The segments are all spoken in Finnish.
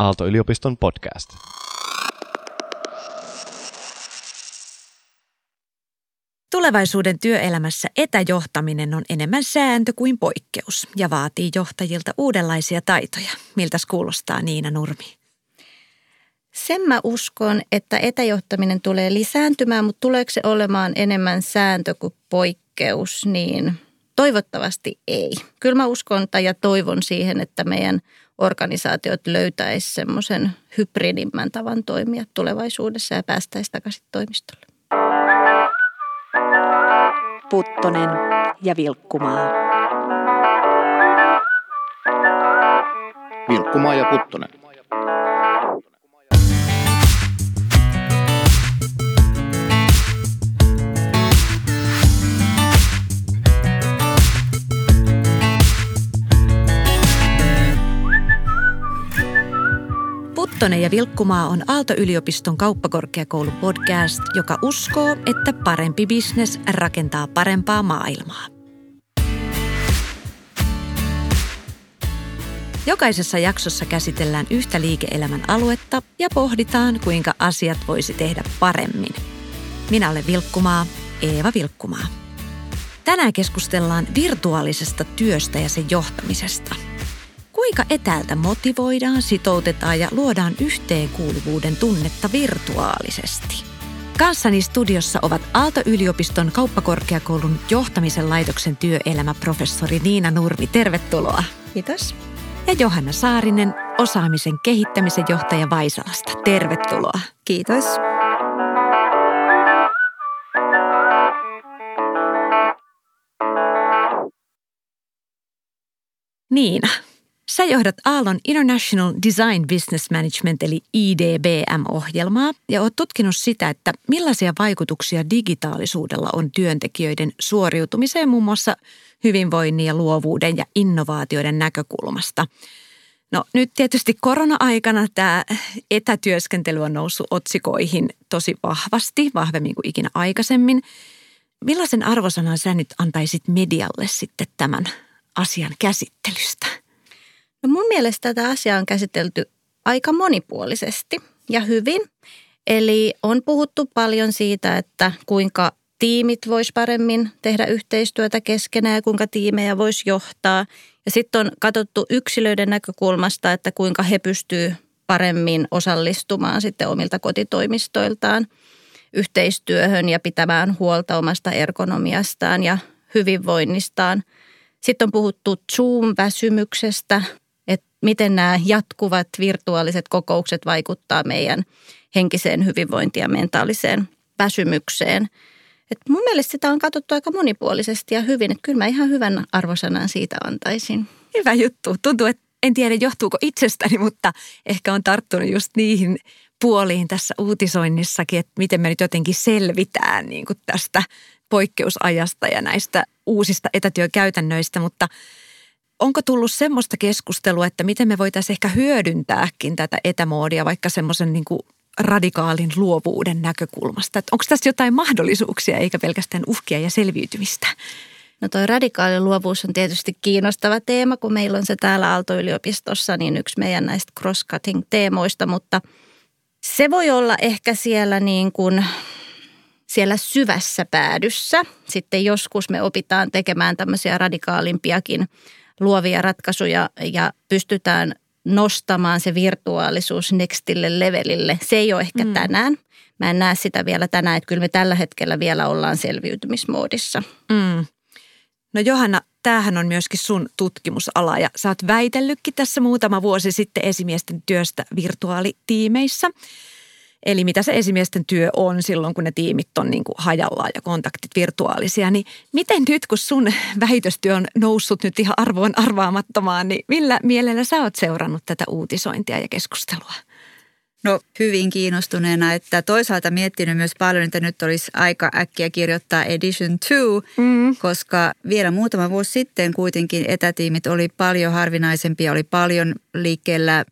Aalto-yliopiston podcast. Tulevaisuuden työelämässä etäjohtaminen on enemmän sääntö kuin poikkeus ja vaatii johtajilta uudenlaisia taitoja. Miltä kuulostaa Niina Nurmi? Sen mä uskon, että etäjohtaminen tulee lisääntymään, mutta tuleeko se olemaan enemmän sääntö kuin poikkeus, niin toivottavasti ei. Kyllä mä uskon tai ja toivon siihen, että meidän organisaatiot löytäisi semmoisen hybridimmän tavan toimia tulevaisuudessa ja päästäisiin takaisin toimistolle. Puttonen ja Vilkkumaa. Vilkkumaa ja Puttonen. Puttonen ja Vilkkumaa on Aalto-yliopiston kauppakorkeakoulun podcast, joka uskoo, että parempi bisnes rakentaa parempaa maailmaa. Jokaisessa jaksossa käsitellään yhtä liike-elämän aluetta ja pohditaan, kuinka asiat voisi tehdä paremmin. Minä olen Vilkkumaa, Eeva Vilkkumaa. Tänään keskustellaan virtuaalisesta työstä ja sen johtamisesta – Kuinka etäältä motivoidaan, sitoutetaan ja luodaan yhteenkuuluvuuden tunnetta virtuaalisesti? Kanssani studiossa ovat Aalto-yliopiston kauppakorkeakoulun johtamisen laitoksen työelämäprofessori Niina Nurmi. Tervetuloa. Kiitos. Ja Johanna Saarinen, osaamisen kehittämisen johtaja Vaisalasta. Tervetuloa. Kiitos. Niina, Sä johdat Aallon International Design Business Management eli IDBM-ohjelmaa ja oot tutkinut sitä, että millaisia vaikutuksia digitaalisuudella on työntekijöiden suoriutumiseen muun muassa hyvinvoinnin ja luovuuden ja innovaatioiden näkökulmasta. No nyt tietysti korona-aikana tämä etätyöskentely on noussut otsikoihin tosi vahvasti, vahvemmin kuin ikinä aikaisemmin. Millaisen arvosanan sä nyt antaisit medialle sitten tämän asian käsittelystä? No mun mielestä tätä asiaa on käsitelty aika monipuolisesti ja hyvin. Eli on puhuttu paljon siitä, että kuinka tiimit vois paremmin tehdä yhteistyötä keskenään ja kuinka tiimejä voisi johtaa. Ja sitten on katsottu yksilöiden näkökulmasta, että kuinka he pystyvät paremmin osallistumaan sitten omilta kotitoimistoiltaan yhteistyöhön ja pitämään huolta omasta ergonomiastaan ja hyvinvoinnistaan. Sitten on puhuttu Zoom-väsymyksestä, miten nämä jatkuvat virtuaaliset kokoukset vaikuttaa meidän henkiseen hyvinvointiin ja mentaaliseen väsymykseen. Et mun mielestä sitä on katsottu aika monipuolisesti ja hyvin. Että kyllä mä ihan hyvän arvosanan siitä antaisin. Hyvä juttu. Tuntuu, että en tiedä johtuuko itsestäni, mutta ehkä on tarttunut just niihin puoliin tässä uutisoinnissakin, että miten me nyt jotenkin selvitään niin kuin tästä poikkeusajasta ja näistä uusista etätyökäytännöistä, mutta – onko tullut semmoista keskustelua, että miten me voitaisiin ehkä hyödyntääkin tätä etämoodia vaikka semmoisen niin kuin radikaalin luovuuden näkökulmasta? Että onko tässä jotain mahdollisuuksia eikä pelkästään uhkia ja selviytymistä? No toi radikaali luovuus on tietysti kiinnostava teema, kun meillä on se täällä Aalto-yliopistossa, niin yksi meidän näistä cross-cutting teemoista, mutta se voi olla ehkä siellä niin kuin siellä syvässä päädyssä. Sitten joskus me opitaan tekemään tämmöisiä radikaalimpiakin luovia ratkaisuja ja pystytään nostamaan se virtuaalisuus nextille levelille. Se ei ole ehkä mm. tänään. Mä en näe sitä vielä tänään, että kyllä me tällä hetkellä vielä ollaan selviytymismoodissa. Mm. No Johanna, tämähän on myöskin sun tutkimusala ja sä oot väitellytkin tässä muutama vuosi sitten esimiesten työstä virtuaalitiimeissä. Eli mitä se esimiesten työ on silloin, kun ne tiimit on niin kuin hajallaan ja kontaktit virtuaalisia. Niin miten nyt, kun sun väitöstyö on noussut nyt ihan arvoon arvaamattomaan, niin millä mielellä sä oot seurannut tätä uutisointia ja keskustelua? No hyvin kiinnostuneena, että toisaalta miettinyt myös paljon, että nyt olisi aika äkkiä kirjoittaa Edition 2, mm. koska vielä muutama vuosi sitten kuitenkin etätiimit oli paljon harvinaisempia, oli paljon liikkeellä –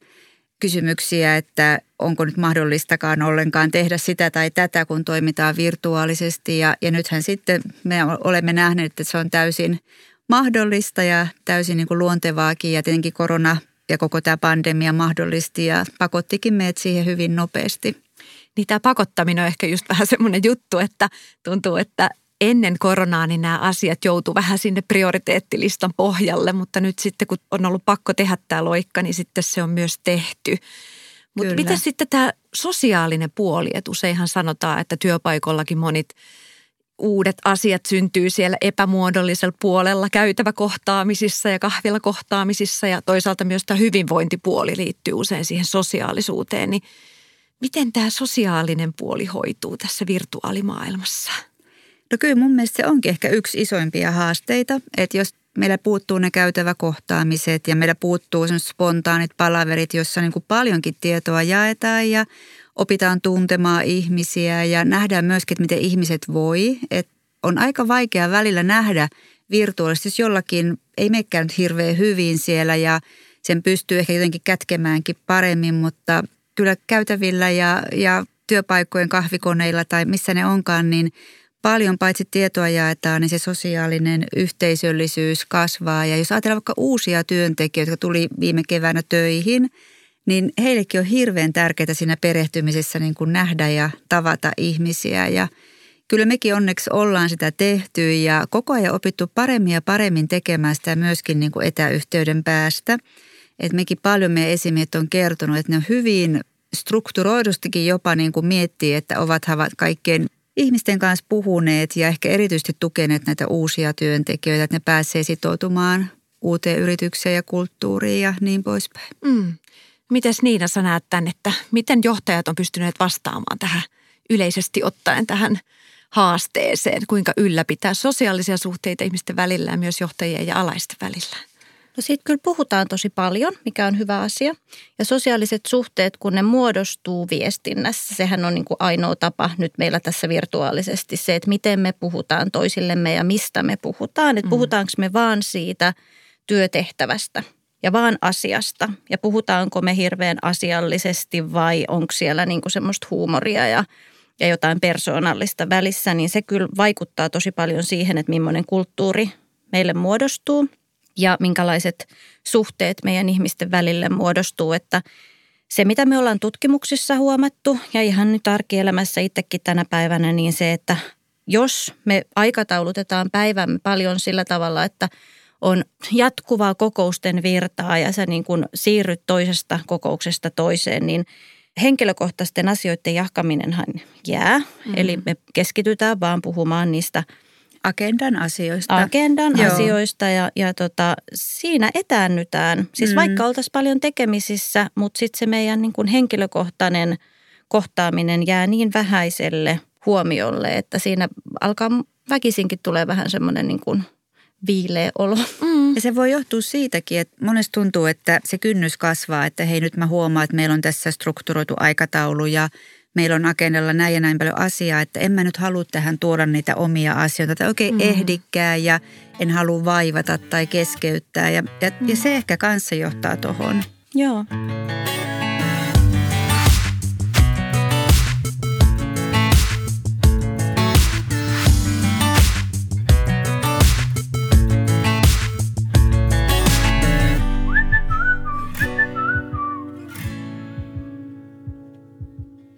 kysymyksiä, että onko nyt mahdollistakaan ollenkaan tehdä sitä tai tätä, kun toimitaan virtuaalisesti. Ja, ja nythän sitten me olemme nähneet, että se on täysin mahdollista ja täysin niin kuin luontevaakin. Ja tietenkin korona ja koko tämä pandemia mahdollisti ja pakottikin meidät siihen hyvin nopeasti. Niin tämä pakottaminen on ehkä just vähän semmoinen juttu, että tuntuu, että ennen koronaa niin nämä asiat joutuu vähän sinne prioriteettilistan pohjalle, mutta nyt sitten kun on ollut pakko tehdä tämä loikka, niin sitten se on myös tehty. Mutta miten sitten tämä sosiaalinen puoli, että useinhan sanotaan, että työpaikollakin monit uudet asiat syntyy siellä epämuodollisella puolella käytäväkohtaamisissa ja kahvilakohtaamisissa ja toisaalta myös tämä hyvinvointipuoli liittyy usein siihen sosiaalisuuteen. Niin miten tämä sosiaalinen puoli hoituu tässä virtuaalimaailmassa? No kyllä mun mielestä se onkin ehkä yksi isoimpia haasteita, että jos meillä puuttuu ne käytäväkohtaamiset ja meillä puuttuu spontaanit palaverit, jossa niin kuin paljonkin tietoa jaetaan ja opitaan tuntemaan ihmisiä ja nähdään myöskin, että miten ihmiset voi. Et on aika vaikea välillä nähdä virtuaalisesti, jos jollakin ei menekään nyt hirveän hyvin siellä ja sen pystyy ehkä jotenkin kätkemäänkin paremmin, mutta kyllä käytävillä ja, ja työpaikkojen kahvikoneilla tai missä ne onkaan, niin paljon paitsi tietoa jaetaan, niin se sosiaalinen yhteisöllisyys kasvaa. Ja jos ajatellaan vaikka uusia työntekijöitä, jotka tuli viime keväänä töihin, niin heillekin on hirveän tärkeää siinä perehtymisessä niin kuin nähdä ja tavata ihmisiä. Ja kyllä mekin onneksi ollaan sitä tehty ja koko ajan opittu paremmin ja paremmin tekemään sitä myöskin niin kuin etäyhteyden päästä. Et mekin paljon meidän esimiehet on kertonut, että ne on hyvin strukturoidustikin jopa niin kuin miettii, että ovathan kaikkein ihmisten kanssa puhuneet ja ehkä erityisesti tukeneet näitä uusia työntekijöitä, että ne pääsee sitoutumaan uuteen yritykseen ja kulttuuriin ja niin poispäin. Mm. Mites Niina sä näet tämän, että miten johtajat on pystyneet vastaamaan tähän yleisesti ottaen tähän haasteeseen? Kuinka ylläpitää sosiaalisia suhteita ihmisten välillä ja myös johtajien ja alaisten välillä? No siitä kyllä puhutaan tosi paljon, mikä on hyvä asia. Ja sosiaaliset suhteet, kun ne muodostuu viestinnässä, sehän on niin kuin ainoa tapa nyt meillä tässä virtuaalisesti se, että miten me puhutaan toisillemme ja mistä me puhutaan. Että mm. puhutaanko me vaan siitä työtehtävästä ja vaan asiasta ja puhutaanko me hirveän asiallisesti vai onko siellä niin kuin semmoista huumoria ja, ja jotain persoonallista välissä, niin se kyllä vaikuttaa tosi paljon siihen, että millainen kulttuuri meille muodostuu – ja minkälaiset suhteet meidän ihmisten välille muodostuu, että se, mitä me ollaan tutkimuksissa huomattu ja ihan nyt arkielämässä itsekin tänä päivänä, niin se, että jos me aikataulutetaan päivämme paljon sillä tavalla, että on jatkuvaa kokousten virtaa ja sä niin kuin siirryt toisesta kokouksesta toiseen, niin henkilökohtaisten asioiden jahkaminenhan jää. Mm-hmm. Eli me keskitytään vaan puhumaan niistä – Agendan asioista. Agendan Joo. asioista ja, ja tota, siinä etäännytään. Siis mm. vaikka oltaisiin paljon tekemisissä, mutta sitten se meidän niin kuin henkilökohtainen kohtaaminen jää niin vähäiselle huomiolle, että siinä alkaa väkisinkin tulee vähän semmoinen niin kuin viileä olo. Mm. Ja se voi johtua siitäkin, että monesti tuntuu, että se kynnys kasvaa, että hei nyt mä huomaan, että meillä on tässä strukturoitu aikataulu ja – meillä on agendalla näin ja näin paljon asiaa, että en mä nyt halua tähän tuoda niitä omia asioita tai oikein mm. ehdikää ja en halua vaivata tai keskeyttää. Ja, ja, mm. ja se ehkä kanssa johtaa tuohon. Joo.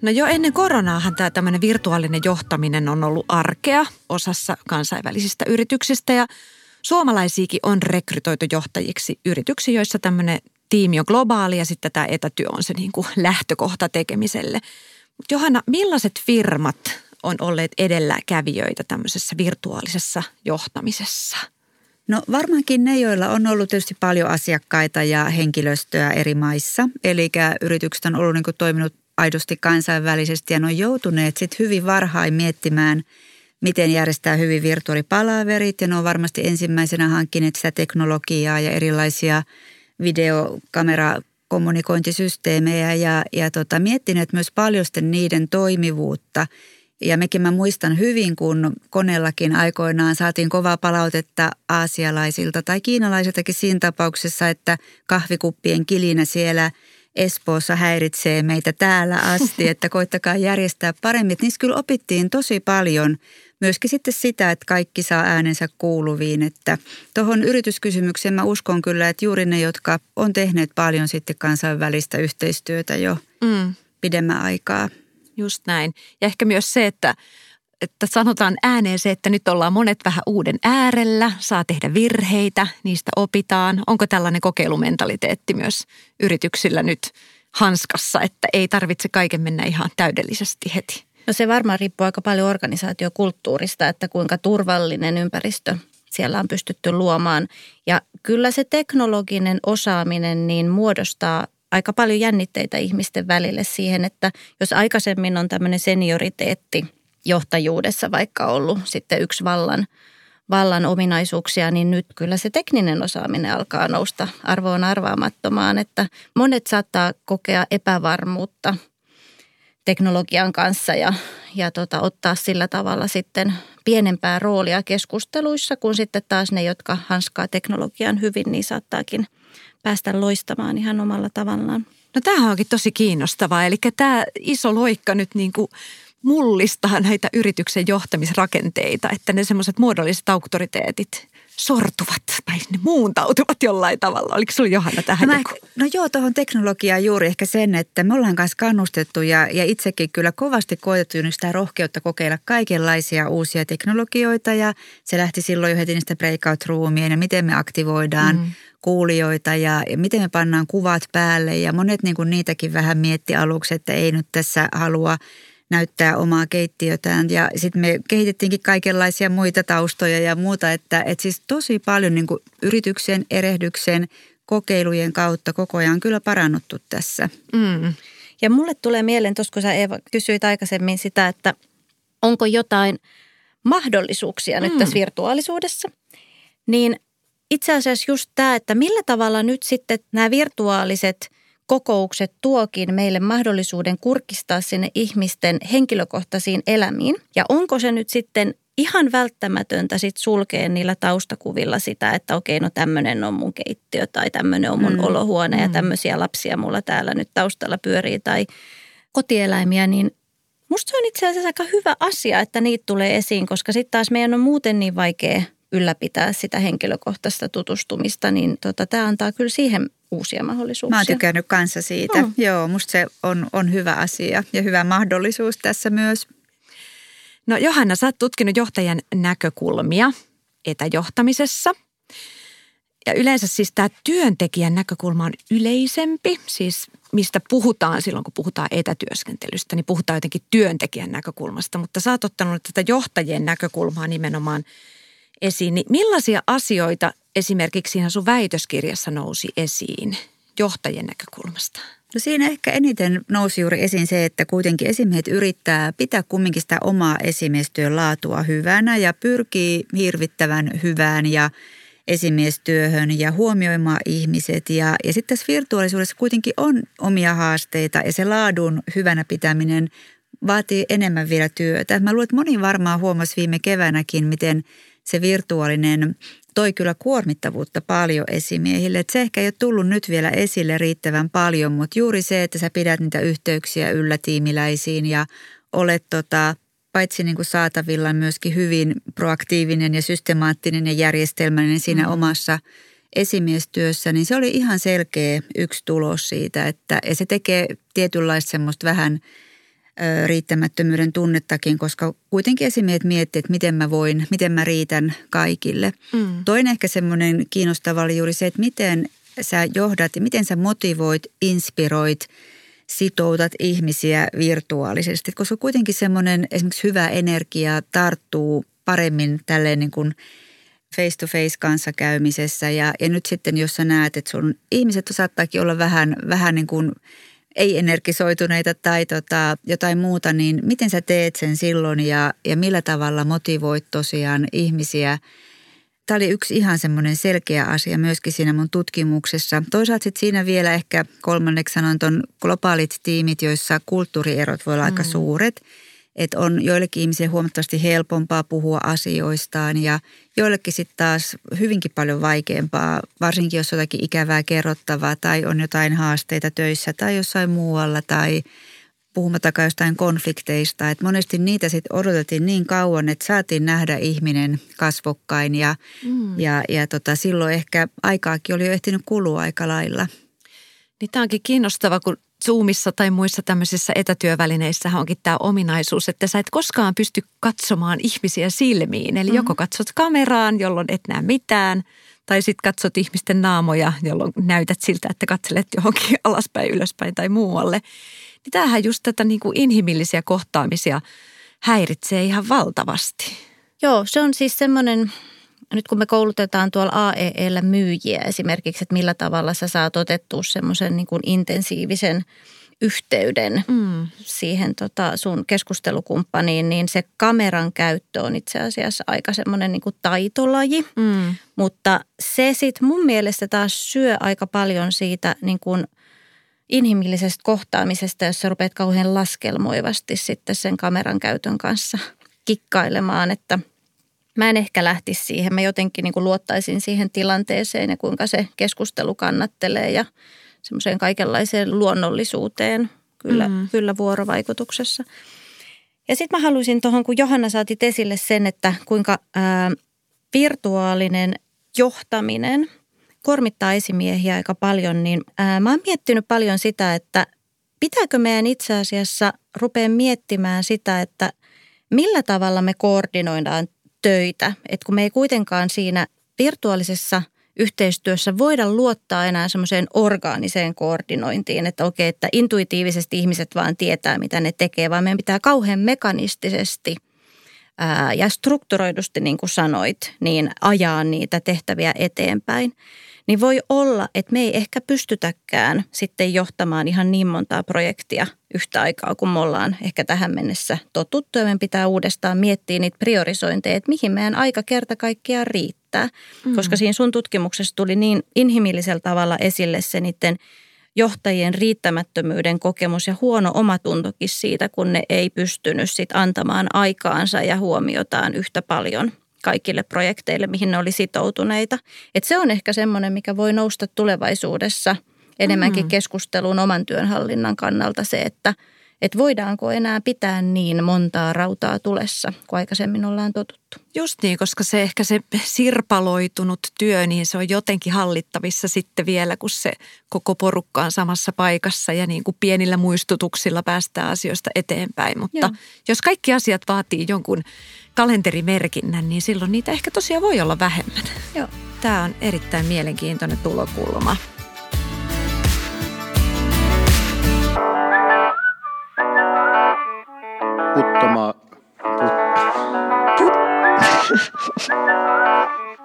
No jo ennen koronaahan tämä tämmöinen virtuaalinen johtaminen on ollut arkea osassa kansainvälisistä yrityksistä ja suomalaisiakin on rekrytoitu johtajiksi yrityksiin, joissa tämmöinen tiimi on globaali ja sitten tämä etätyö on se niin kuin lähtökohta tekemiselle. Johanna, millaiset firmat on olleet edelläkävijöitä tämmöisessä virtuaalisessa johtamisessa? No varmaankin ne, joilla on ollut tietysti paljon asiakkaita ja henkilöstöä eri maissa. Eli yritykset on ollut niin toiminut aidosti kansainvälisesti ja ne on joutuneet sitten hyvin varhain miettimään, miten järjestää hyvin virtuaalipalaverit ja ne on varmasti ensimmäisenä hankkineet sitä teknologiaa ja erilaisia videokamera kommunikointisysteemejä ja, ja tota, miettineet myös paljon niiden toimivuutta. Ja mekin mä muistan hyvin, kun koneellakin aikoinaan saatiin kovaa palautetta aasialaisilta tai kiinalaisiltakin siinä tapauksessa, että kahvikuppien kilinä siellä – Espoossa häiritsee meitä täällä asti, että koittakaa järjestää paremmin. Niissä kyllä opittiin tosi paljon myöskin sitten sitä, että kaikki saa äänensä kuuluviin. Että tuohon yrityskysymykseen mä uskon kyllä, että juuri ne, jotka on tehneet paljon sitten kansainvälistä yhteistyötä jo mm. pidemmän aikaa. Just näin. Ja ehkä myös se, että että sanotaan ääneen se, että nyt ollaan monet vähän uuden äärellä, saa tehdä virheitä, niistä opitaan. Onko tällainen kokeilumentaliteetti myös yrityksillä nyt hanskassa, että ei tarvitse kaiken mennä ihan täydellisesti heti? No se varmaan riippuu aika paljon organisaatiokulttuurista, että kuinka turvallinen ympäristö siellä on pystytty luomaan. Ja kyllä se teknologinen osaaminen niin muodostaa aika paljon jännitteitä ihmisten välille siihen, että jos aikaisemmin on tämmöinen senioriteetti johtajuudessa vaikka ollut sitten yksi vallan, vallan ominaisuuksia, niin nyt kyllä se tekninen osaaminen alkaa nousta arvoon arvaamattomaan, että monet saattaa kokea epävarmuutta – teknologian kanssa ja, ja tota, ottaa sillä tavalla sitten pienempää roolia keskusteluissa, kun sitten taas ne, jotka hanskaa teknologian hyvin, niin saattaakin päästä loistamaan ihan omalla tavallaan. No tämähän onkin tosi kiinnostavaa. Eli tämä iso loikka nyt niin kuin mullistaa näitä yrityksen johtamisrakenteita, että ne semmoiset muodolliset auktoriteetit sortuvat tai ne muuntautuvat jollain tavalla. Oliko sinulla Johanna tähän no, mä, no joo, tuohon teknologiaan juuri ehkä sen, että me ollaan kanssa kannustettu ja, ja itsekin kyllä kovasti koetettu sitä rohkeutta kokeilla kaikenlaisia uusia teknologioita ja se lähti silloin jo heti niistä breakout roomien ja miten me aktivoidaan mm. kuulijoita ja, ja miten me pannaan kuvat päälle ja monet niin kuin niitäkin vähän mietti aluksi, että ei nyt tässä halua – näyttää omaa keittiötään. Ja sitten me kehitettiinkin kaikenlaisia muita taustoja ja muuta, että, että siis tosi paljon niin kuin yrityksen, erehdyksen, kokeilujen kautta koko ajan kyllä parannuttu tässä. Mm. Ja mulle tulee mieleen, tuossa kun sä Eeva kysyit aikaisemmin sitä, että onko jotain mahdollisuuksia mm. nyt tässä virtuaalisuudessa, niin itse asiassa just tämä, että millä tavalla nyt sitten nämä virtuaaliset – kokoukset tuokin meille mahdollisuuden kurkistaa sinne ihmisten henkilökohtaisiin elämiin. Ja onko se nyt sitten ihan välttämätöntä sit sulkea niillä taustakuvilla sitä, että okei, no tämmöinen on mun keittiö tai tämmöinen on mun mm. olohuone ja mm. tämmöisiä lapsia mulla täällä nyt taustalla pyörii tai kotieläimiä, niin musta se on itse asiassa aika hyvä asia, että niitä tulee esiin, koska sitten taas meidän on muuten niin vaikea ylläpitää sitä henkilökohtaista tutustumista, niin tota, tämä antaa kyllä siihen uusia mahdollisuuksia. Mä oon tykännyt kanssa siitä. Mm. Joo, musta se on, on hyvä asia ja hyvä mahdollisuus tässä myös. No Johanna, sä oot tutkinut johtajan näkökulmia etäjohtamisessa. Ja yleensä siis tämä työntekijän näkökulma on yleisempi, siis mistä puhutaan silloin, kun puhutaan etätyöskentelystä, niin puhutaan jotenkin työntekijän näkökulmasta. Mutta sä oot ottanut tätä johtajien näkökulmaa nimenomaan esiin. Niin millaisia asioita esimerkiksi siinä sun väitöskirjassa nousi esiin johtajien näkökulmasta? No siinä ehkä eniten nousi juuri esiin se, että kuitenkin esimiehet yrittää pitää kumminkin sitä omaa esimiestyön laatua hyvänä ja pyrkii hirvittävän hyvään ja esimiestyöhön ja huomioimaan ihmiset. Ja, ja sitten tässä virtuaalisuudessa kuitenkin on omia haasteita ja se laadun hyvänä pitäminen vaatii enemmän vielä työtä. Mä luulen, että moni varmaan huomasi viime keväänäkin, miten se virtuaalinen toi kyllä kuormittavuutta paljon esimiehille. Et se ehkä ei ole tullut nyt vielä esille riittävän paljon, mutta juuri se, että sä pidät niitä yhteyksiä yllä tiimiläisiin ja olet tota, paitsi niin kuin saatavilla myöskin hyvin proaktiivinen ja systemaattinen ja järjestelmällinen siinä mm. omassa esimiestyössä, niin se oli ihan selkeä yksi tulos siitä, että ja se tekee tietynlaista semmoista vähän – riittämättömyyden tunnettakin, koska kuitenkin esimiehet miettii, että miten mä voin, miten mä riitän kaikille. Mm. Toinen ehkä semmoinen kiinnostava oli juuri se, että miten sä johdat ja miten sä motivoit, inspiroit, sitoutat ihmisiä virtuaalisesti, koska kuitenkin semmoinen esimerkiksi hyvä energia tarttuu paremmin tälleen niin kuin face-to-face kanssakäymisessä ja, ja nyt sitten, jos sä näet, että sun ihmiset saattaakin olla vähän, vähän niin kuin – ei-energisoituneita tai tota, jotain muuta, niin miten sä teet sen silloin ja, ja millä tavalla motivoit tosiaan ihmisiä? Tämä oli yksi ihan semmoinen selkeä asia myöskin siinä mun tutkimuksessa. Toisaalta sitten siinä vielä ehkä kolmanneksi sanon ton globaalit tiimit, joissa kulttuurierot voi olla mm. aika suuret – että on joillekin ihmisille huomattavasti helpompaa puhua asioistaan ja joillekin sitten taas hyvinkin paljon vaikeampaa, varsinkin jos jotakin ikävää kerrottavaa tai on jotain haasteita töissä tai jossain muualla tai puhumattakaan jostain konflikteista. Että monesti niitä sitten odotettiin niin kauan, että saatiin nähdä ihminen kasvokkain ja, mm. ja, ja tota, silloin ehkä aikaakin oli jo ehtinyt kulua aika lailla. Niin tämä onkin kiinnostava, kun Zoomissa tai muissa tämmöisissä etätyövälineissä onkin tämä ominaisuus, että sä et koskaan pysty katsomaan ihmisiä silmiin. Eli mm-hmm. joko katsot kameraan, jolloin et näe mitään, tai sitten katsot ihmisten naamoja, jolloin näytät siltä, että katselet johonkin alaspäin, ylöspäin tai muualle. Niin tämähän just tätä niin kuin inhimillisiä kohtaamisia häiritsee ihan valtavasti. Joo, se on siis semmoinen, nyt kun me koulutetaan tuolla AEEllä myyjiä esimerkiksi, että millä tavalla sä saat otettua semmoisen niin kuin intensiivisen yhteyden mm. siihen tota sun keskustelukumppaniin, niin se kameran käyttö on itse asiassa aika semmoinen niin taitolaji. Mm. Mutta se sitten mun mielestä taas syö aika paljon siitä niin kuin – inhimillisestä kohtaamisesta, jos sä rupeat kauhean laskelmoivasti sitten sen kameran käytön kanssa kikkailemaan, että mä en ehkä lähtisi siihen. Mä jotenkin niin kuin luottaisin siihen tilanteeseen ja kuinka se keskustelu kannattelee ja semmoiseen kaikenlaiseen luonnollisuuteen kyllä, mm. kyllä vuorovaikutuksessa. Ja sitten mä haluaisin tuohon, kun Johanna saatit esille sen, että kuinka ää, virtuaalinen johtaminen – kormittaa esimiehiä aika paljon, niin ää, mä oon miettinyt paljon sitä, että pitääkö meidän itse asiassa rupea miettimään sitä, että millä tavalla me koordinoidaan töitä. Että kun me ei kuitenkaan siinä virtuaalisessa yhteistyössä voida luottaa enää semmoiseen orgaaniseen koordinointiin, että okei, että intuitiivisesti ihmiset vaan tietää, mitä ne tekee, vaan meidän pitää kauhean mekanistisesti ja strukturoidusti, niin kuin sanoit, niin ajaa niitä tehtäviä eteenpäin niin voi olla, että me ei ehkä pystytäkään sitten johtamaan ihan niin montaa projektia yhtä aikaa, kun me ollaan ehkä tähän mennessä totuttu. Ja meidän pitää uudestaan miettiä niitä priorisointeja, että mihin meidän aika kerta kaikkiaan riittää. Mm. Koska siinä sun tutkimuksessa tuli niin inhimillisellä tavalla esille se niiden johtajien riittämättömyyden kokemus ja huono omatuntokin siitä, kun ne ei pystynyt sit antamaan aikaansa ja huomiotaan yhtä paljon kaikille projekteille, mihin ne oli sitoutuneita. Et se on ehkä semmoinen, mikä voi nousta tulevaisuudessa enemmänkin mm. keskusteluun oman työnhallinnan kannalta se, että et voidaanko enää pitää niin montaa rautaa tulessa, kuin aikaisemmin ollaan totuttu. Just niin, koska se ehkä se sirpaloitunut työ, niin se on jotenkin hallittavissa sitten vielä, kun se koko porukka on samassa paikassa ja niin kuin pienillä muistutuksilla päästään asioista eteenpäin. Mutta Joo. jos kaikki asiat vaatii jonkun kalenterimerkinnän, niin silloin niitä ehkä tosiaan voi olla vähemmän. Joo. Tämä on erittäin mielenkiintoinen tulokulma. Puttoma... Put, put,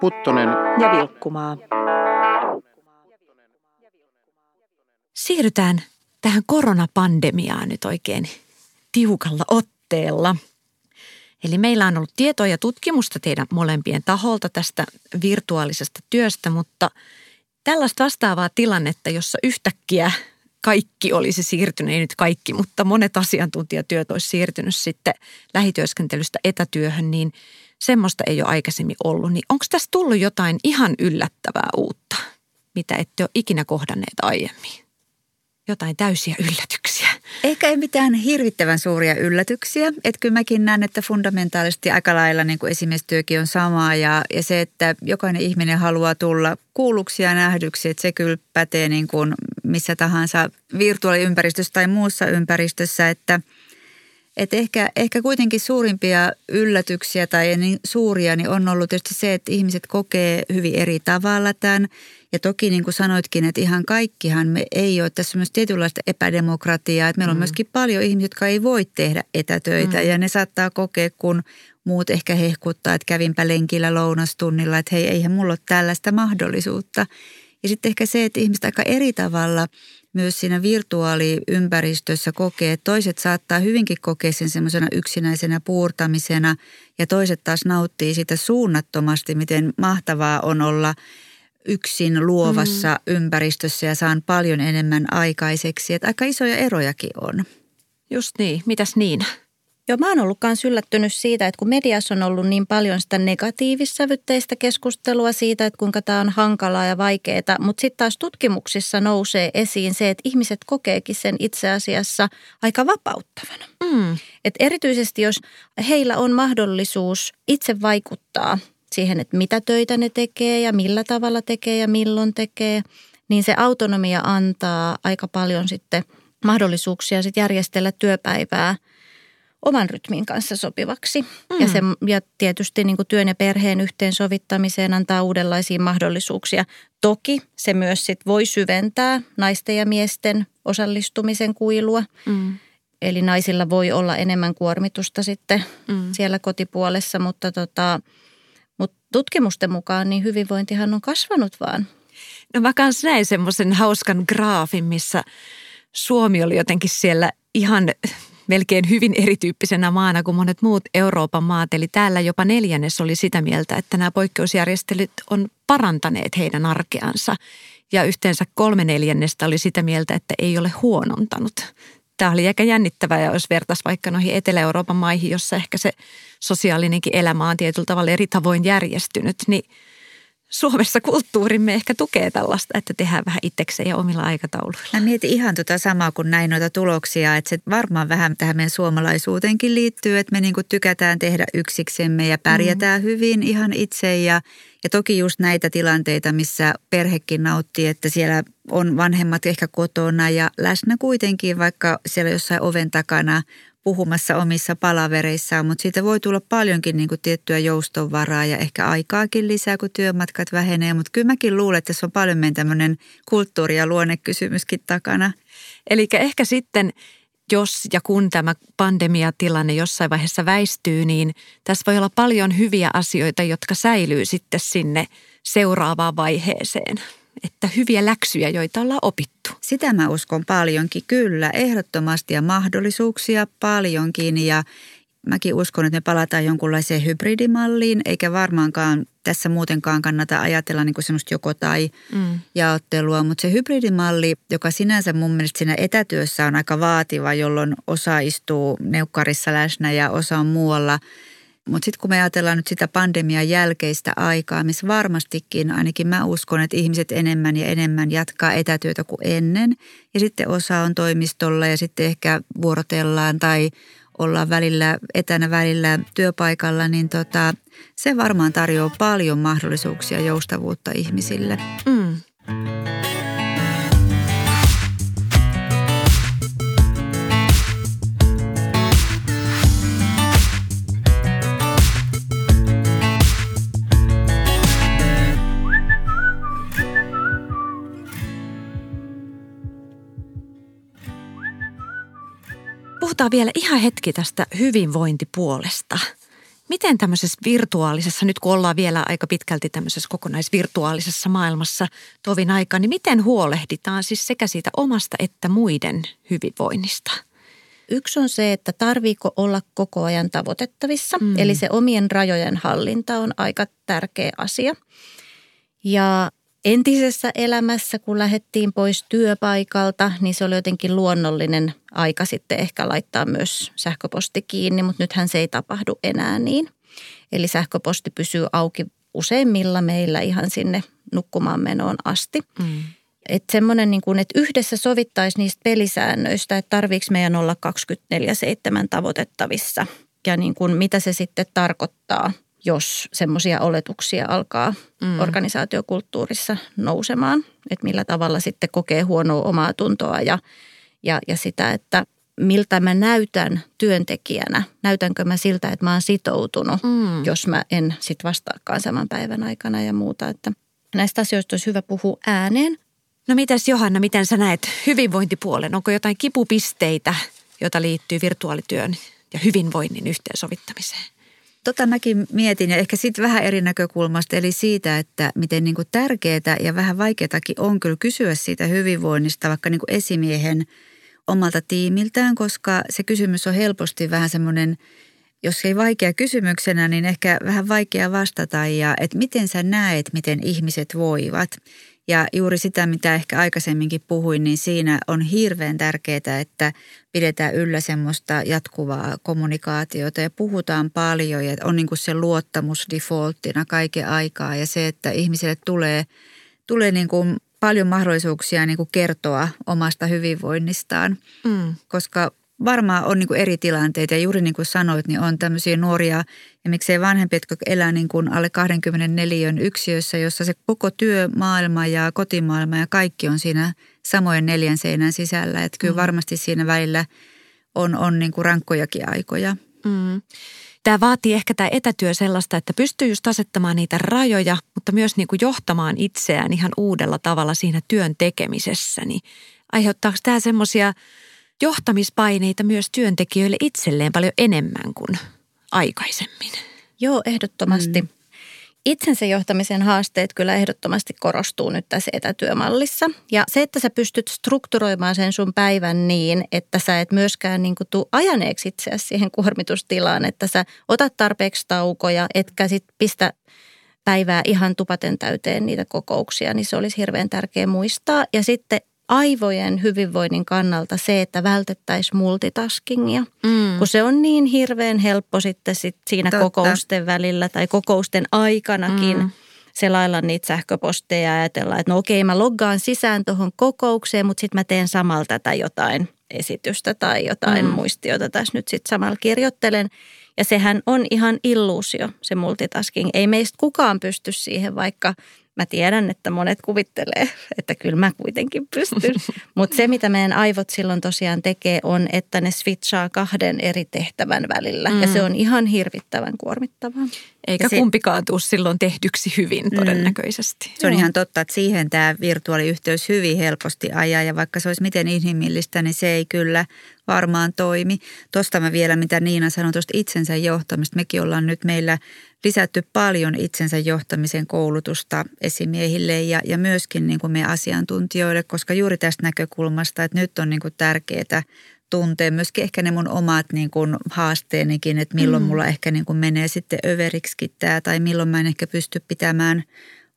Puttonen. Ja Vilkkumaa. Siirrytään tähän koronapandemiaan nyt oikein tiukalla otteella – Eli meillä on ollut tietoa ja tutkimusta teidän molempien taholta tästä virtuaalisesta työstä, mutta tällaista vastaavaa tilannetta, jossa yhtäkkiä kaikki olisi siirtynyt, ei nyt kaikki, mutta monet asiantuntijatyöt olisi siirtynyt sitten lähityöskentelystä etätyöhön, niin semmoista ei ole aikaisemmin ollut. Niin onko tässä tullut jotain ihan yllättävää uutta, mitä ette ole ikinä kohdanneet aiemmin? Jotain täysiä yllätyksiä? Ehkä ei mitään hirvittävän suuria yllätyksiä. Että kyllä mäkin näen, että fundamentaalisesti aika lailla niin kuin esimiestyökin on samaa. Ja, ja se, että jokainen ihminen haluaa tulla kuulluksi ja nähdyksi, että se kyllä pätee niin kuin missä tahansa virtuaaliympäristössä tai muussa ympäristössä. Että – et ehkä, ehkä kuitenkin suurimpia yllätyksiä tai niin suuria niin on ollut tietysti se, että ihmiset kokee hyvin eri tavalla tämän. Ja toki niin kuin sanoitkin, että ihan kaikkihan me ei ole tässä myös tietynlaista epädemokratiaa. Että meillä on mm. myöskin paljon ihmisiä, jotka ei voi tehdä etätöitä mm. ja ne saattaa kokea, kun muut ehkä hehkuttaa, että kävinpä lenkillä lounastunnilla, että hei, eihän mulla ole tällaista mahdollisuutta. Ja sitten ehkä se, että ihmiset aika eri tavalla myös siinä virtuaaliympäristössä kokee, että toiset saattaa hyvinkin kokea sen semmoisena yksinäisenä puurtamisena ja toiset taas nauttii sitä suunnattomasti, miten mahtavaa on olla yksin luovassa mm. ympäristössä ja saan paljon enemmän aikaiseksi. Että aika isoja erojakin on. Just niin. Mitäs niin? Joo, mä oon ollut myös yllättynyt siitä, että kun mediassa on ollut niin paljon sitä negatiivissävytteistä keskustelua siitä, että kuinka tämä on hankalaa ja vaikeaa, mutta sitten taas tutkimuksissa nousee esiin se, että ihmiset kokeekin sen itse asiassa aika vapauttavana. Mm. Et erityisesti jos heillä on mahdollisuus itse vaikuttaa siihen, että mitä töitä ne tekee ja millä tavalla tekee ja milloin tekee, niin se autonomia antaa aika paljon sitten mahdollisuuksia sitten järjestellä työpäivää – oman rytmin kanssa sopivaksi. Mm. Ja, se, ja tietysti niin kuin työn ja perheen yhteensovittamiseen antaa uudenlaisia mahdollisuuksia. Toki se myös sit voi syventää naisten ja miesten osallistumisen kuilua. Mm. Eli naisilla voi olla enemmän kuormitusta sitten mm. siellä kotipuolessa, mutta, tota, mutta tutkimusten mukaan niin hyvinvointihan on kasvanut vaan. No mä kanssa näin semmoisen hauskan graafin, missä Suomi oli jotenkin siellä ihan melkein hyvin erityyppisenä maana kuin monet muut Euroopan maat. Eli täällä jopa neljännes oli sitä mieltä, että nämä poikkeusjärjestelyt on parantaneet heidän arkeansa. Ja yhteensä kolme neljännestä oli sitä mieltä, että ei ole huonontanut. Tämä oli aika jännittävää jos vertaisi vaikka noihin Etelä-Euroopan maihin, jossa ehkä se sosiaalinenkin elämä on tietyllä tavalla eri tavoin järjestynyt, niin – Suomessa kulttuurimme ehkä tukee tällaista, että tehdään vähän itsekseen ja omilla aikatauluilla. Mä mietin ihan tuota samaa kuin näin noita tuloksia, että se varmaan vähän tähän meidän suomalaisuuteenkin liittyy, että me niinku tykätään tehdä yksiksemme ja pärjätään mm. hyvin ihan itse ja, ja toki just näitä tilanteita, missä perhekin nauttii, että siellä on vanhemmat ehkä kotona ja läsnä kuitenkin, vaikka siellä jossain oven takana puhumassa omissa palavereissaan, mutta siitä voi tulla paljonkin niin kuin tiettyä joustonvaraa ja ehkä aikaakin lisää, kun työmatkat vähenee. Mutta kyllä mäkin luulen, että tässä on paljon meidän tämmöinen kulttuuri- ja luonnekysymyskin takana. Eli ehkä sitten jos ja kun tämä pandemiatilanne jossain vaiheessa väistyy, niin tässä voi olla paljon hyviä asioita, jotka säilyy sitten sinne seuraavaan vaiheeseen että hyviä läksyjä, joita ollaan opittu. Sitä mä uskon paljonkin, kyllä, ehdottomasti ja mahdollisuuksia paljonkin ja mäkin uskon, että me palataan jonkunlaiseen hybridimalliin, eikä varmaankaan tässä muutenkaan kannata ajatella niin kuin semmoista joko tai mm. jaottelua, mutta se hybridimalli, joka sinänsä mun mielestä siinä etätyössä on aika vaativa, jolloin osa istuu neukkarissa läsnä ja osa on muualla – mutta sitten kun me ajatellaan nyt sitä pandemian jälkeistä aikaa, missä varmastikin ainakin mä uskon, että ihmiset enemmän ja enemmän jatkaa etätyötä kuin ennen. Ja sitten osa on toimistolla ja sitten ehkä vuorotellaan tai ollaan välillä etänä välillä työpaikalla, niin tota, se varmaan tarjoaa paljon mahdollisuuksia joustavuutta ihmisille. Mm. Puhutaan vielä ihan hetki tästä hyvinvointipuolesta. Miten tämmöisessä virtuaalisessa, nyt kun ollaan vielä aika pitkälti tämmöisessä kokonaisvirtuaalisessa maailmassa tovin aikaa, niin miten huolehditaan siis sekä siitä omasta että muiden hyvinvoinnista? Yksi on se, että tarviiko olla koko ajan tavoitettavissa, mm. eli se omien rajojen hallinta on aika tärkeä asia. Ja entisessä elämässä, kun lähdettiin pois työpaikalta, niin se oli jotenkin luonnollinen aika sitten ehkä laittaa myös sähköposti kiinni, mutta nythän se ei tapahdu enää niin. Eli sähköposti pysyy auki useimmilla meillä ihan sinne nukkumaan menoon asti. Mm. Että semmoinen, niin kuin, että yhdessä sovittaisi niistä pelisäännöistä, että tarviiko meidän olla 24-7 tavoitettavissa ja niin kuin, mitä se sitten tarkoittaa – jos semmoisia oletuksia alkaa mm. organisaatiokulttuurissa nousemaan, että millä tavalla sitten kokee huonoa omaa tuntoa ja, ja, ja sitä, että miltä mä näytän työntekijänä. Näytänkö mä siltä, että mä oon sitoutunut, mm. jos mä en sit vastaakaan saman päivän aikana ja muuta. Että näistä asioista olisi hyvä puhua ääneen. No mitäs Johanna, miten sä näet hyvinvointipuolen? Onko jotain kipupisteitä, joita liittyy virtuaalityön ja hyvinvoinnin yhteensovittamiseen? Tota mäkin mietin ja ehkä sitten vähän eri näkökulmasta, eli siitä, että miten niin kuin tärkeää ja vähän vaikeatakin on kyllä kysyä siitä hyvinvoinnista vaikka niin kuin esimiehen omalta tiimiltään, koska se kysymys on helposti vähän semmoinen, jos ei vaikea kysymyksenä, niin ehkä vähän vaikea vastata ja että miten sä näet, miten ihmiset voivat. Ja juuri sitä, mitä ehkä aikaisemminkin puhuin, niin siinä on hirveän tärkeää, että pidetään yllä semmoista jatkuvaa kommunikaatiota ja puhutaan paljon ja on niin kuin se luottamus defaulttina kaiken aikaa ja se, että ihmiselle tulee, tulee niin kuin paljon mahdollisuuksia niin kuin kertoa omasta hyvinvoinnistaan, mm. koska varmaan on niin kuin eri tilanteita ja juuri niin kuin sanoit, niin on tämmöisiä nuoria ja miksei vanhempia, jotka elää niin kuin alle 24 yksiössä, jossa se koko työmaailma ja kotimaailma ja kaikki on siinä samojen neljän seinän sisällä. Että kyllä mm. varmasti siinä välillä on, on niin kuin rankkojakin aikoja. Mm. Tämä vaatii ehkä tämä etätyö sellaista, että pystyy just asettamaan niitä rajoja, mutta myös niin kuin johtamaan itseään ihan uudella tavalla siinä työn tekemisessä. Niin aiheuttaako tämä semmoisia johtamispaineita myös työntekijöille itselleen paljon enemmän kuin aikaisemmin? Joo, ehdottomasti. Mm. Itsensä johtamisen haasteet kyllä ehdottomasti korostuu nyt tässä etätyömallissa. Ja se, että sä pystyt strukturoimaan sen sun päivän niin, että sä et myöskään niin kuin tuu ajaneeksi itseäsi siihen kuormitustilaan, että sä otat tarpeeksi taukoja, etkä sit pistä päivää ihan tupaten täyteen niitä kokouksia, niin se olisi hirveän tärkeä muistaa. Ja sitten aivojen hyvinvoinnin kannalta se, että vältettäisiin multitaskingia, mm. kun se on niin hirveän helppo sitten sit siinä Totta. kokousten välillä tai kokousten aikanakin mm. selailla niitä sähköposteja ja ajatella, että no okei mä loggaan sisään tuohon kokoukseen, mutta sitten mä teen samalla tätä jotain esitystä tai jotain mm. muistiota tässä nyt sitten samalla kirjoittelen. Ja sehän on ihan illuusio, se multitasking. Ei meistä kukaan pysty siihen, vaikka Mä tiedän, että monet kuvittelee, että kyllä mä kuitenkin pystyn. Mutta se, mitä meidän aivot silloin tosiaan tekee, on, että ne switchaa kahden eri tehtävän välillä. Mm. Ja se on ihan hirvittävän kuormittavaa. Eikä se, kumpikaan tule silloin tehdyksi hyvin mm. todennäköisesti. Se on Joo. ihan totta, että siihen tämä virtuaaliyhteys hyvin helposti ajaa. Ja vaikka se olisi miten inhimillistä, niin se ei kyllä varmaan toimi. Tuosta mä vielä, mitä Niina sanoi tuosta itsensä johtamista. Mekin ollaan nyt meillä lisätty paljon itsensä johtamisen koulutusta esimiehille ja, ja myöskin niin kuin meidän asiantuntijoille, koska juuri tästä näkökulmasta, että nyt on niin kuin tärkeää tuntea myöskin ehkä ne mun omat niin kuin haasteenikin, että milloin mm. mulla ehkä niin kuin menee sitten överiksi tämä tai milloin mä en ehkä pysty pitämään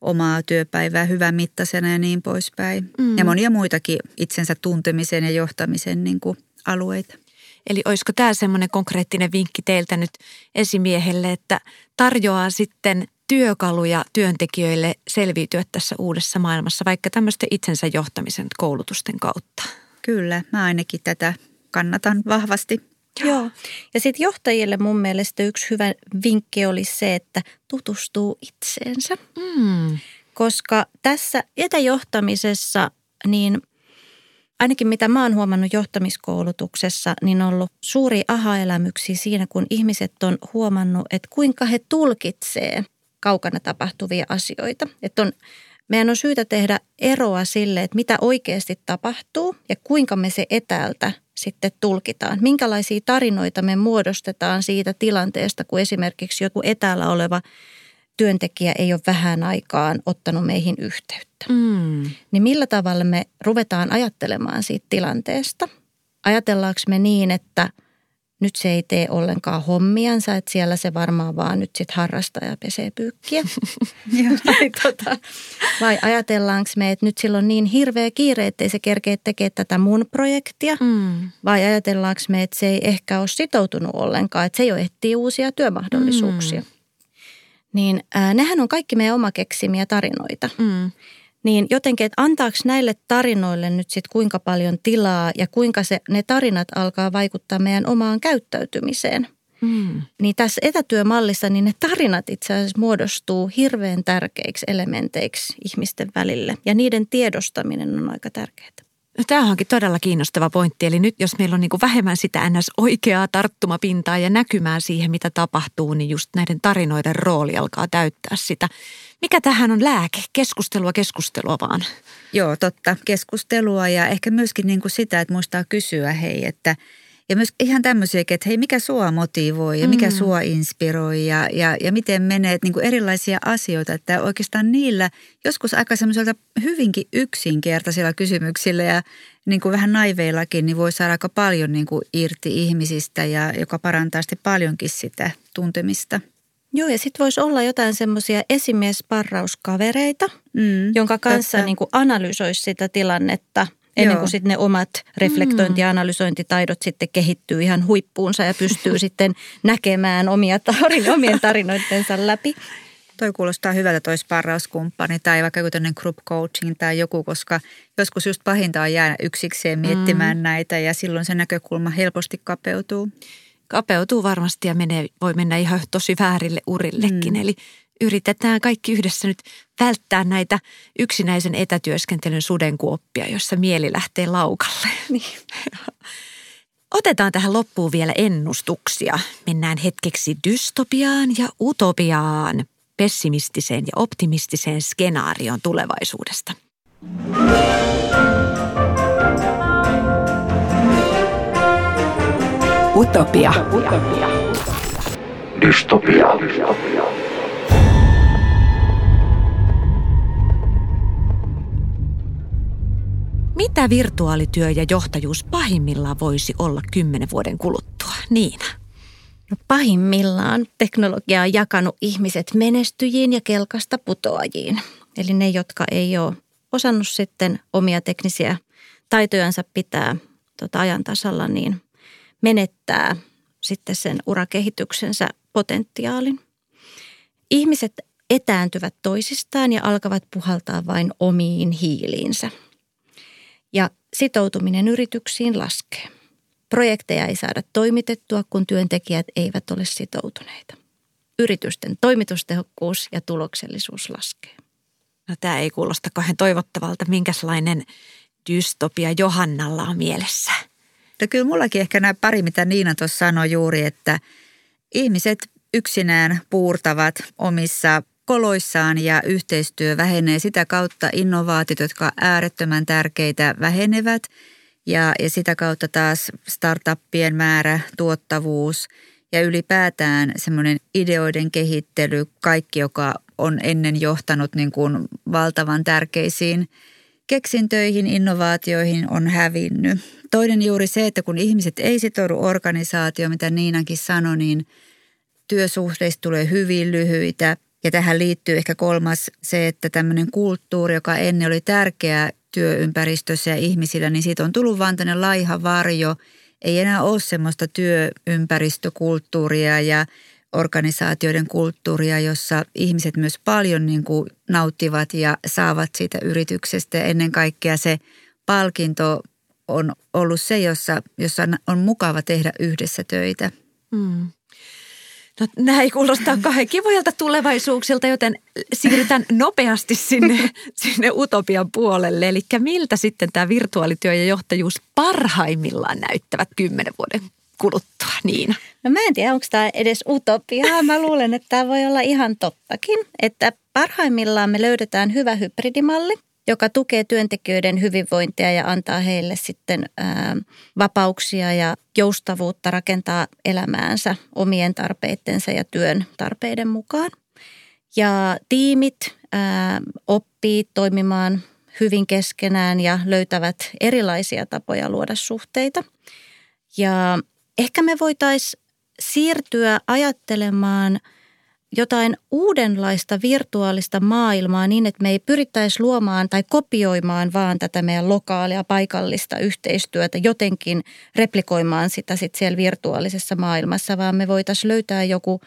omaa työpäivää hyvän mittaisena ja niin poispäin. Mm. Ja monia muitakin itsensä tuntemisen ja johtamisen niin kuin alueita. Eli olisiko tämä semmoinen konkreettinen vinkki teiltä nyt esimiehelle, että tarjoaa sitten työkaluja työntekijöille selviytyä tässä uudessa maailmassa, vaikka tämmöisten itsensä johtamisen koulutusten kautta? Kyllä, mä ainakin tätä kannatan vahvasti. Joo. Ja sitten johtajille mun mielestä yksi hyvä vinkki olisi se, että tutustuu itseensä. Mm. Koska tässä etäjohtamisessa niin ainakin mitä mä oon huomannut johtamiskoulutuksessa, niin on ollut suuri aha-elämyksiä siinä, kun ihmiset on huomannut, että kuinka he tulkitsee kaukana tapahtuvia asioita. Että on, meidän on syytä tehdä eroa sille, että mitä oikeasti tapahtuu ja kuinka me se etäältä sitten tulkitaan. Minkälaisia tarinoita me muodostetaan siitä tilanteesta, kun esimerkiksi joku etäällä oleva työntekijä ei ole vähän aikaan ottanut meihin yhteyttä. Mm. Niin millä tavalla me ruvetaan ajattelemaan siitä tilanteesta? Ajatellaanko me niin, että nyt se ei tee ollenkaan hommiansa, että siellä se varmaan vaan nyt sitten harrastaa ja pesee pyykkiä? vai, tota, vai ajatellaanko me, että nyt sillä on niin hirveä kiire, että ei se kerkeä tekemään tätä mun projektia? Mm. Vai ajatellaanko me, että se ei ehkä ole sitoutunut ollenkaan, että se jo etsii uusia työmahdollisuuksia? Mm niin ää, nehän on kaikki meidän omakeksimiä tarinoita. Mm. Niin jotenkin, että antaako näille tarinoille nyt sitten kuinka paljon tilaa ja kuinka se, ne tarinat alkaa vaikuttaa meidän omaan käyttäytymiseen. Mm. Niin tässä etätyömallissa niin ne tarinat itse asiassa muodostuu hirveän tärkeiksi elementeiksi ihmisten välille ja niiden tiedostaminen on aika tärkeää. No tämä onkin todella kiinnostava pointti. Eli nyt jos meillä on niin kuin vähemmän sitä ns. oikeaa tarttumapintaa ja näkymää siihen, mitä tapahtuu, niin just näiden tarinoiden rooli alkaa täyttää sitä. Mikä tähän on lääke? Keskustelua, keskustelua vaan. Joo, totta. Keskustelua ja ehkä myöskin niin kuin sitä, että muistaa kysyä hei, että – ja myös ihan tämmöisiä, että hei, mikä sua motivoi ja mikä mm. sua inspiroi ja, ja, ja miten menee, niin kuin erilaisia asioita. Että oikeastaan niillä joskus aika semmoiselta hyvinkin yksinkertaisilla kysymyksillä ja niin kuin vähän naiveillakin, niin voi saada aika paljon niin kuin irti ihmisistä ja joka parantaa sitten paljonkin sitä tuntemista. Joo, ja sitten voisi olla jotain semmoisia esimiesparrauskavereita, mm, jonka kanssa niin kuin analysoisi sitä tilannetta ennen kuin sitten ne omat reflektointi- ja analysointitaidot sitten kehittyy ihan huippuunsa ja pystyy sitten näkemään omia tarin, omien tarinoittensa läpi. Toi kuulostaa hyvältä toi sparrauskumppani tai vaikka joku group coaching tai joku, koska joskus just pahinta on jäädä yksikseen miettimään mm. näitä ja silloin se näkökulma helposti kapeutuu. Kapeutuu varmasti ja menee, voi mennä ihan tosi väärille urillekin. Mm. Eli yritetään kaikki yhdessä nyt välttää näitä yksinäisen etätyöskentelyn sudenkuoppia, jossa mieli lähtee laukalle. Niin. Otetaan tähän loppuun vielä ennustuksia. Mennään hetkeksi dystopiaan ja utopiaan, pessimistiseen ja optimistiseen skenaarioon tulevaisuudesta. Utopia. Utopia. Dystopia. Dystopia. Mitä virtuaalityö ja johtajuus pahimmillaan voisi olla kymmenen vuoden kuluttua? Niina. No pahimmillaan teknologia on jakanut ihmiset menestyjiin ja kelkasta putoajiin. Eli ne, jotka ei ole osannut sitten omia teknisiä taitojansa pitää tota ajan tasalla, niin menettää sitten sen urakehityksensä potentiaalin. Ihmiset etääntyvät toisistaan ja alkavat puhaltaa vain omiin hiiliinsä – ja sitoutuminen yrityksiin laskee. Projekteja ei saada toimitettua, kun työntekijät eivät ole sitoutuneita. Yritysten toimitustehokkuus ja tuloksellisuus laskee. No tämä ei kuulosta kauhean toivottavalta. Minkälainen dystopia Johannalla on mielessä? No kyllä mullakin ehkä nämä pari, mitä Niina tuossa sanoi juuri, että ihmiset yksinään puurtavat omissa koloissaan ja yhteistyö vähenee. Sitä kautta innovaatiot, jotka ovat äärettömän tärkeitä, vähenevät ja, ja sitä kautta taas startuppien määrä, tuottavuus ja ylipäätään semmoinen ideoiden kehittely, kaikki, joka on ennen johtanut niin kuin valtavan tärkeisiin keksintöihin, innovaatioihin on hävinnyt. Toinen juuri se, että kun ihmiset ei sitoudu organisaatioon, mitä Niinakin sanoi, niin työsuhteista tulee hyvin lyhyitä – ja tähän liittyy ehkä kolmas se, että tämmöinen kulttuuri, joka ennen oli tärkeää työympäristössä ja ihmisillä, niin siitä on tullut vaan tänne laiha varjo. Ei enää ole semmoista työympäristökulttuuria ja organisaatioiden kulttuuria, jossa ihmiset myös paljon niin kuin nauttivat ja saavat siitä yrityksestä. Ennen kaikkea se palkinto on ollut se, jossa, jossa on mukava tehdä yhdessä töitä. Mm. No näin kuulostaa kahden kivoilta tulevaisuuksilta, joten siirrytään nopeasti sinne, sinne utopian puolelle. Eli miltä sitten tämä virtuaalityö ja johtajuus parhaimmillaan näyttävät kymmenen vuoden kuluttua, Niina? No mä en tiedä, onko tämä edes utopiaa. Mä luulen, että tämä voi olla ihan tottakin. Että parhaimmillaan me löydetään hyvä hybridimalli – joka tukee työntekijöiden hyvinvointia ja antaa heille sitten ää, vapauksia ja joustavuutta rakentaa elämäänsä omien tarpeittensa ja työn tarpeiden mukaan. Ja tiimit ää, oppii toimimaan hyvin keskenään ja löytävät erilaisia tapoja luoda suhteita. Ja ehkä me voitaisiin siirtyä ajattelemaan – jotain uudenlaista virtuaalista maailmaa niin, että me ei pyrittäisi luomaan tai kopioimaan vaan tätä meidän lokaalia, paikallista yhteistyötä, jotenkin replikoimaan sitä sitten siellä virtuaalisessa maailmassa, vaan me voitaisiin löytää joku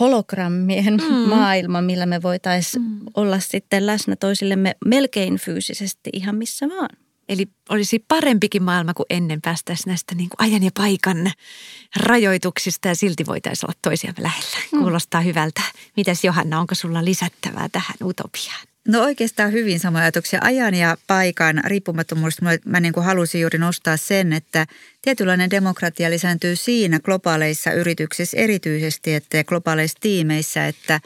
hologrammien mm. maailma, millä me voitaisiin mm. olla sitten läsnä toisillemme melkein fyysisesti ihan missä vaan. Eli olisi parempikin maailma kuin ennen päästäisiin näistä niin kuin ajan ja paikan rajoituksista ja silti voitaisiin olla toisiamme lähellä. Mm. Kuulostaa hyvältä. Mitäs Johanna, onko sulla lisättävää tähän utopiaan? No oikeastaan hyvin samoja ajatuksia. Ajan ja paikan riippumattomuudesta mä niin kuin halusin juuri nostaa sen, että tietynlainen demokratia lisääntyy siinä globaaleissa yrityksissä erityisesti, että globaaleissa tiimeissä, että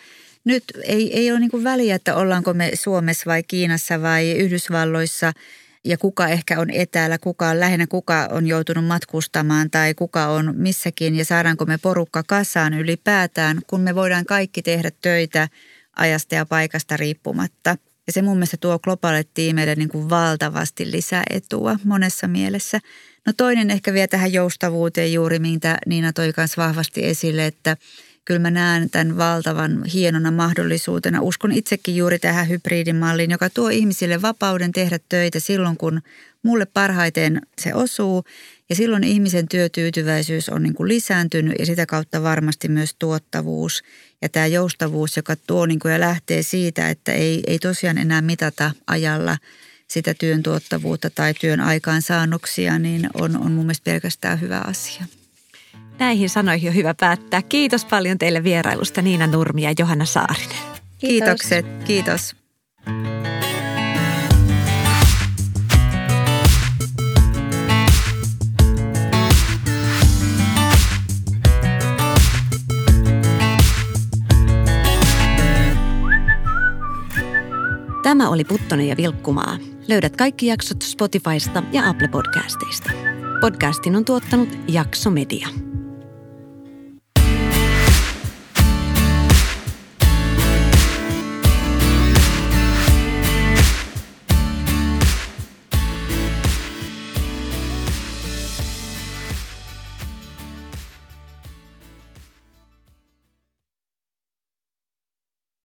nyt ei, ei ole niin kuin väliä, että ollaanko me Suomessa vai Kiinassa vai Yhdysvalloissa – ja kuka ehkä on etäällä, kuka on lähinnä, kuka on joutunut matkustamaan tai kuka on missäkin ja saadaanko me porukka kasaan ylipäätään, kun me voidaan kaikki tehdä töitä ajasta ja paikasta riippumatta. Ja se mun mielestä tuo globaalit tiimeille niin kuin valtavasti lisäetua monessa mielessä. No toinen ehkä vielä tähän joustavuuteen juuri, mitä Niina toi kanssa vahvasti esille, että kyllä mä näen tämän valtavan hienona mahdollisuutena. Uskon itsekin juuri tähän hybridimalliin, joka tuo ihmisille vapauden tehdä töitä silloin, kun mulle parhaiten se osuu. Ja silloin ihmisen työtyytyväisyys on niin kuin lisääntynyt ja sitä kautta varmasti myös tuottavuus. Ja tämä joustavuus, joka tuo niin kuin ja lähtee siitä, että ei, ei tosiaan enää mitata ajalla sitä työn tuottavuutta tai työn aikaansaannoksia, niin on, on mun mielestä pelkästään hyvä asia. Näihin sanoihin on hyvä päättää. Kiitos paljon teille vierailusta Niina Nurmi ja Johanna Saarinen. Kiitos. Kiitokset. Kiitos. Tämä oli Puttonen ja Vilkkumaa. Löydät kaikki jaksot Spotifysta ja Apple Podcasteista. Podcastin on tuottanut Jakso Media.